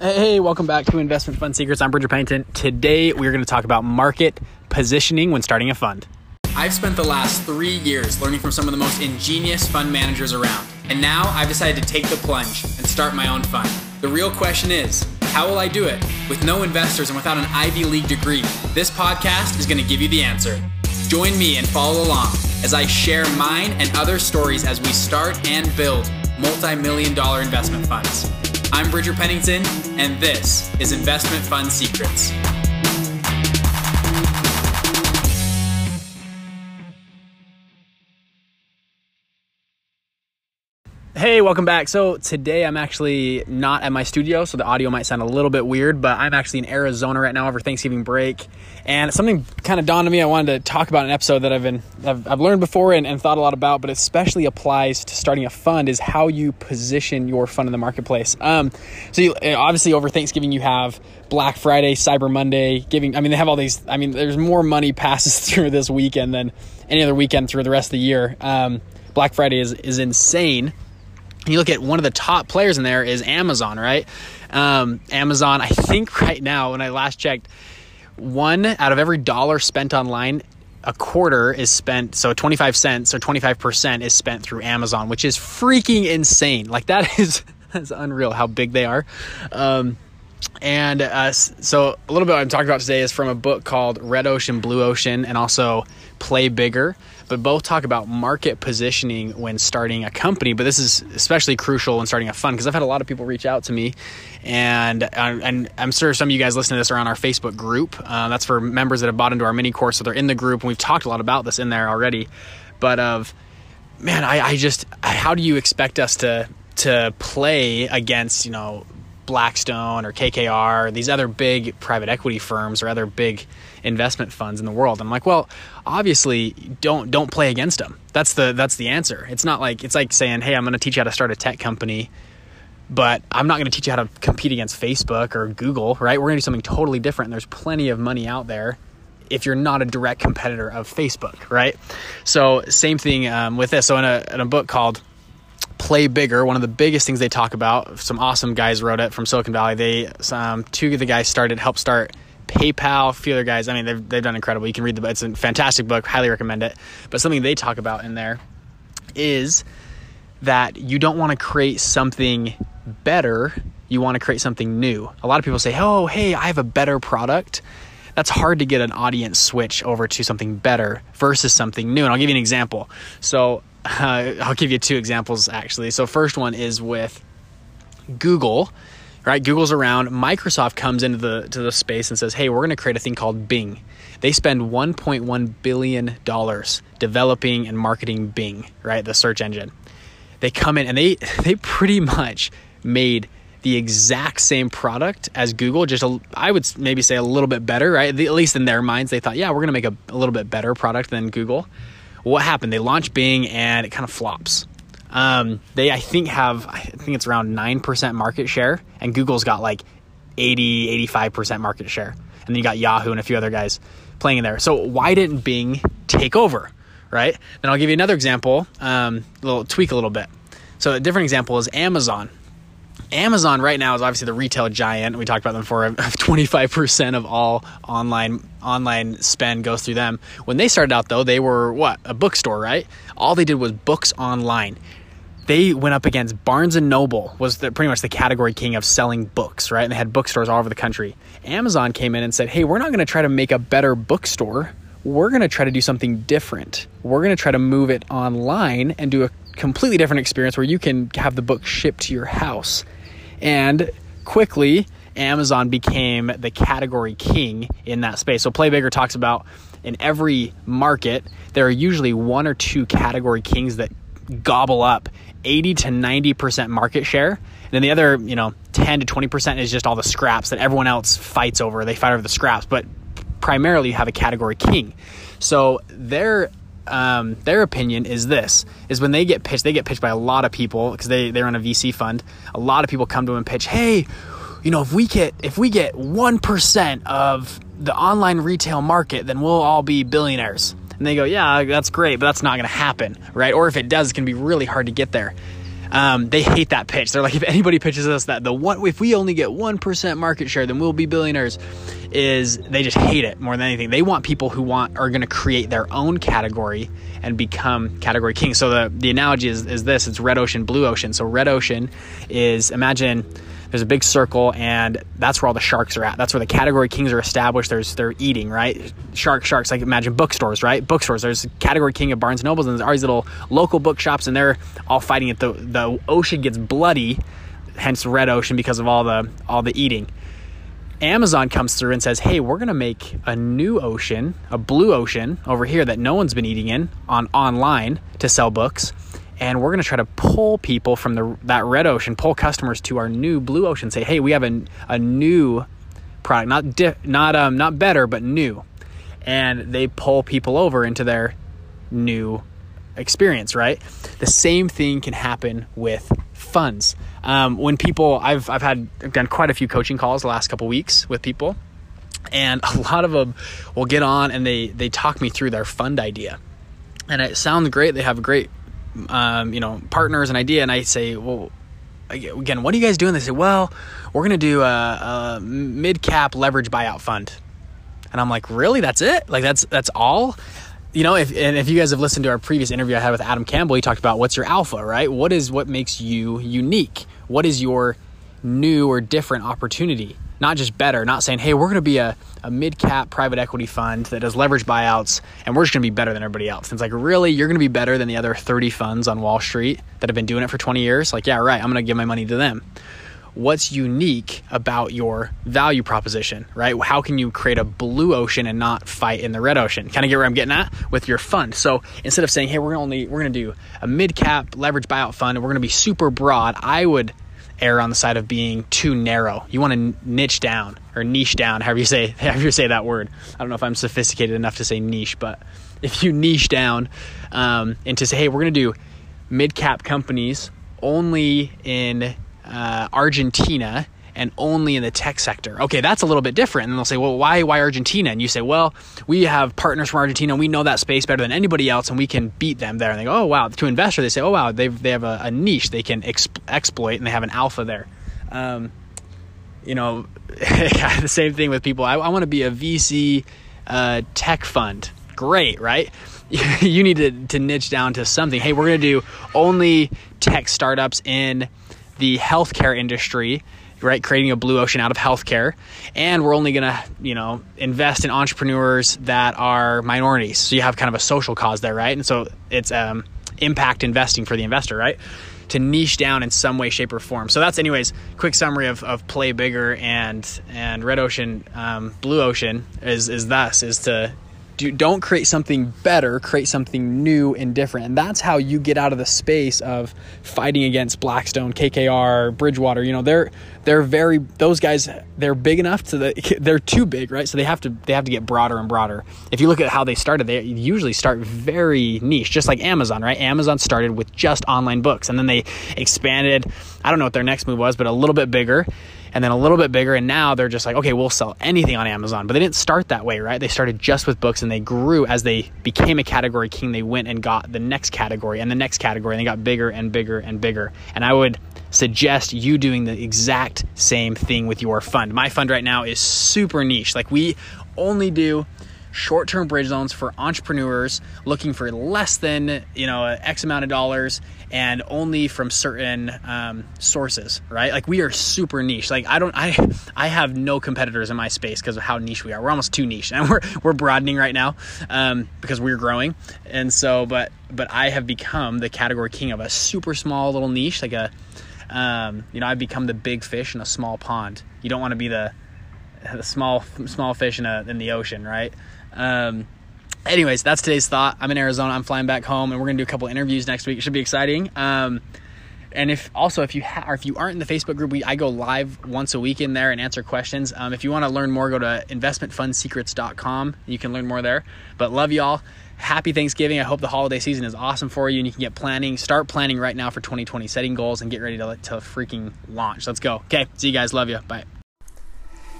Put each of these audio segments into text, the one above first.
Hey, welcome back to Investment Fund Secrets. I'm Bridger Pennington. Today, we're going to talk about market positioning when starting a fund. I've spent the last three years learning from some of the most ingenious fund managers around. And now I've decided to take the plunge and start my own fund. The real question is how will I do it? With no investors and without an Ivy League degree, this podcast is going to give you the answer. Join me and follow along as I share mine and other stories as we start and build multi million dollar investment funds. I'm Bridger Pennington, and this is Investment Fund Secrets. Hey, welcome back. So, today I'm actually not at my studio, so the audio might sound a little bit weird, but I'm actually in Arizona right now over Thanksgiving break. And something kind of dawned on me I wanted to talk about an episode that I've been I've, I've learned before and, and, thought a lot about, but especially applies to starting a fund is how you position your fund in the marketplace. Um, so, you, obviously, over Thanksgiving, you have Black Friday, Cyber Monday, giving, I mean, they have all these, I mean, there's more money passes through this weekend than any other weekend through the rest of the year. Um, Black Friday is, is insane you look at one of the top players in there is Amazon, right? Um, Amazon, I think right now, when I last checked, one out of every dollar spent online, a quarter is spent, so 25 cents or 25% is spent through Amazon, which is freaking insane. Like that is that's unreal how big they are. Um, and uh, so a little bit I'm talking about today is from a book called Red Ocean, Blue Ocean, and also Play Bigger but both talk about market positioning when starting a company. But this is especially crucial when starting a fund because I've had a lot of people reach out to me, and uh, and I'm sure some of you guys listening to this are on our Facebook group. Uh, that's for members that have bought into our mini course, so they're in the group, and we've talked a lot about this in there already. But of man, I, I just how do you expect us to to play against you know Blackstone or KKR, these other big private equity firms or other big investment funds in the world. I'm like, well, obviously don't don't play against them. That's the that's the answer. It's not like it's like saying, "Hey, I'm going to teach you how to start a tech company." But I'm not going to teach you how to compete against Facebook or Google, right? We're going to do something totally different. And there's plenty of money out there if you're not a direct competitor of Facebook, right? So, same thing um, with this. So, in a, in a book called play bigger. One of the biggest things they talk about. Some awesome guys wrote it from Silicon Valley. They um, two of the guys started helped start PayPal. A few other guys. I mean, they've they've done incredible. You can read the. Book. It's a fantastic book. Highly recommend it. But something they talk about in there is that you don't want to create something better. You want to create something new. A lot of people say, "Oh, hey, I have a better product." That's hard to get an audience switch over to something better versus something new. And I'll give you an example. So uh, I'll give you two examples actually. So, first one is with Google, right? Google's around. Microsoft comes into the to the space and says, "Hey, we're going to create a thing called Bing." They spend 1.1 billion dollars developing and marketing Bing, right? The search engine. They come in and they they pretty much made the exact same product as Google, just a, I would maybe say a little bit better, right? At least in their minds, they thought, yeah, we're going to make a, a little bit better product than Google what happened? They launched Bing and it kind of flops. Um, they, I think, have, I think it's around 9% market share, and Google's got like 80, 85% market share. And then you got Yahoo and a few other guys playing in there. So why didn't Bing take over, right? Then I'll give you another example, um, a little tweak a little bit. So a different example is Amazon. Amazon right now is obviously the retail giant. We talked about them before. 25% of all online online spend goes through them. When they started out though, they were what? A bookstore, right? All they did was books online. They went up against Barnes and Noble was the, pretty much the category king of selling books, right? And they had bookstores all over the country. Amazon came in and said, "Hey, we're not going to try to make a better bookstore. We're going to try to do something different. We're going to try to move it online and do a completely different experience where you can have the book shipped to your house." And quickly, Amazon became the category king in that space. So Play talks about in every market, there are usually one or two category kings that gobble up 80 to 90% market share. And then the other, you know, 10 to 20% is just all the scraps that everyone else fights over. They fight over the scraps, but primarily you have a category king. So they're um, their opinion is this: is when they get pitched, they get pitched by a lot of people because they they run a VC fund. A lot of people come to them and pitch, "Hey, you know, if we get if we get one percent of the online retail market, then we'll all be billionaires." And they go, "Yeah, that's great, but that's not going to happen, right? Or if it does, it's going to be really hard to get there." Um, they hate that pitch. They're like, if anybody pitches us that the one, if we only get one percent market share, then we'll be billionaires. Is they just hate it more than anything. They want people who want are going to create their own category and become category king. So the the analogy is is this: it's red ocean, blue ocean. So red ocean is imagine there's a big circle and that's where all the sharks are at. That's where the category kings are established. There's they're eating right? Shark sharks like imagine bookstores right? Bookstores. There's category king of barnes and nobles and there's all these little local bookshops and they're all fighting it. The the ocean gets bloody hence red ocean because of all the all the eating. Amazon comes through and says, "Hey, we're going to make a new ocean, a blue ocean over here that no one's been eating in on online to sell books." And we're going to try to pull people from the that red ocean, pull customers to our new blue ocean. Say, hey, we have a, a new product, not di- not um, not better, but new, and they pull people over into their new experience. Right. The same thing can happen with funds. Um, when people, I've I've had I've done quite a few coaching calls the last couple weeks with people, and a lot of them will get on and they they talk me through their fund idea, and it sounds great. They have a great um, you know, partners an idea, and I say, well, again, what are you guys doing? They say, well, we're going to do a, a mid cap leverage buyout fund. And I'm like, really? That's it? Like that's that's all? You know, if and if you guys have listened to our previous interview I had with Adam Campbell, he talked about what's your alpha, right? What is what makes you unique? What is your new or different opportunity? Not just better, not saying, hey, we're going to be a, a mid cap private equity fund that does leverage buyouts and we're just going to be better than everybody else. And it's like, really? You're going to be better than the other 30 funds on Wall Street that have been doing it for 20 years? Like, yeah, right. I'm going to give my money to them. What's unique about your value proposition, right? How can you create a blue ocean and not fight in the red ocean? Kind of get where I'm getting at with your fund. So instead of saying, hey, we're only we're to do a mid cap leverage buyout fund and we're to be super broad, I would err on the side of being too narrow. You want to niche down or niche down, however you say however you say that word. I don't know if I'm sophisticated enough to say niche, but if you niche down um, and to say, hey, we're going to do mid cap companies only in uh, Argentina and only in the tech sector. Okay, that's a little bit different. And they'll say, well, why why Argentina? And you say, well, we have partners from Argentina and we know that space better than anybody else and we can beat them there. And they go, oh wow. To investor, they say, oh wow, they they have a, a niche they can exp- exploit and they have an alpha there. Um, you know, the same thing with people. I, I want to be a VC uh, tech fund. Great, right? you need to, to niche down to something. Hey, we're going to do only tech startups in the healthcare industry right? Creating a blue ocean out of healthcare. And we're only going to, you know, invest in entrepreneurs that are minorities. So you have kind of a social cause there, right? And so it's um, impact investing for the investor, right? To niche down in some way, shape, or form. So that's, anyways, quick summary of, of play bigger and and red ocean, um, blue ocean is is thus is to do, don't create something better, create something new and different. And that's how you get out of the space of fighting against Blackstone, KKR, Bridgewater. You know, they're they're very those guys they're big enough to the they're too big, right? So they have to they have to get broader and broader. If you look at how they started, they usually start very niche, just like Amazon, right? Amazon started with just online books and then they expanded. I don't know what their next move was, but a little bit bigger and then a little bit bigger. And now they're just like, okay, we'll sell anything on Amazon. But they didn't start that way, right? They started just with books and they grew as they became a category king. They went and got the next category and the next category and they got bigger and bigger and bigger. And I would suggest you doing the exact same thing with your fund. My fund right now is super niche. Like we only do short term bridge loans for entrepreneurs looking for less than you know x amount of dollars and only from certain um, sources right? Like we are super niche. Like i don't i i have no competitors in my space because of how niche we are. We're almost too niche. And we're we're broadening right now um, because we're growing. And so but but i have become the category king of a super small little niche like a um, you know i've become the big fish in a small pond. You don't want to be the the small small fish in a in the ocean right? Um, anyways, that's today's thought. I'm in Arizona. I'm flying back home, and we're gonna do a couple interviews next week. It should be exciting. Um, and if also if you ha- or if you aren't in the Facebook group, we I go live once a week in there and answer questions. Um, if you want to learn more, go to investmentfundsecrets.com. You can learn more there. But love y'all. Happy Thanksgiving. I hope the holiday season is awesome for you and you can get planning, start planning right now for 2020, setting goals and get ready to, to freaking launch. Let's go. Okay. See you guys. Love you. Bye.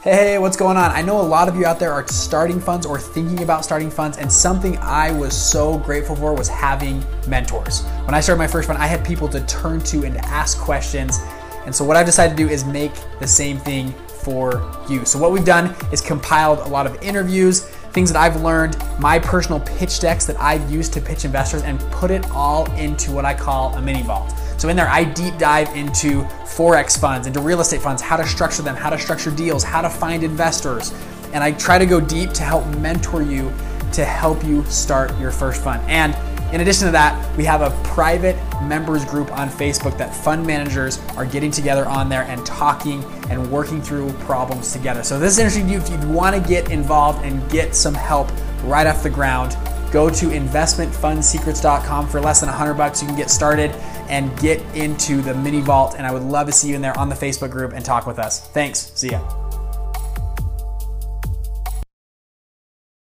Hey, what's going on? I know a lot of you out there are starting funds or thinking about starting funds, and something I was so grateful for was having mentors. When I started my first fund, I had people to turn to and to ask questions. And so, what I've decided to do is make the same thing for you. So, what we've done is compiled a lot of interviews, things that I've learned, my personal pitch decks that I've used to pitch investors, and put it all into what I call a mini vault. So in there, I deep dive into Forex funds, into real estate funds, how to structure them, how to structure deals, how to find investors. And I try to go deep to help mentor you to help you start your first fund. And in addition to that, we have a private members group on Facebook that fund managers are getting together on there and talking and working through problems together. So this is interesting to you if you want to get involved and get some help right off the ground. Go to investmentfundsecrets.com for less than 100 bucks. You can get started and get into the mini vault. And I would love to see you in there on the Facebook group and talk with us. Thanks. See ya.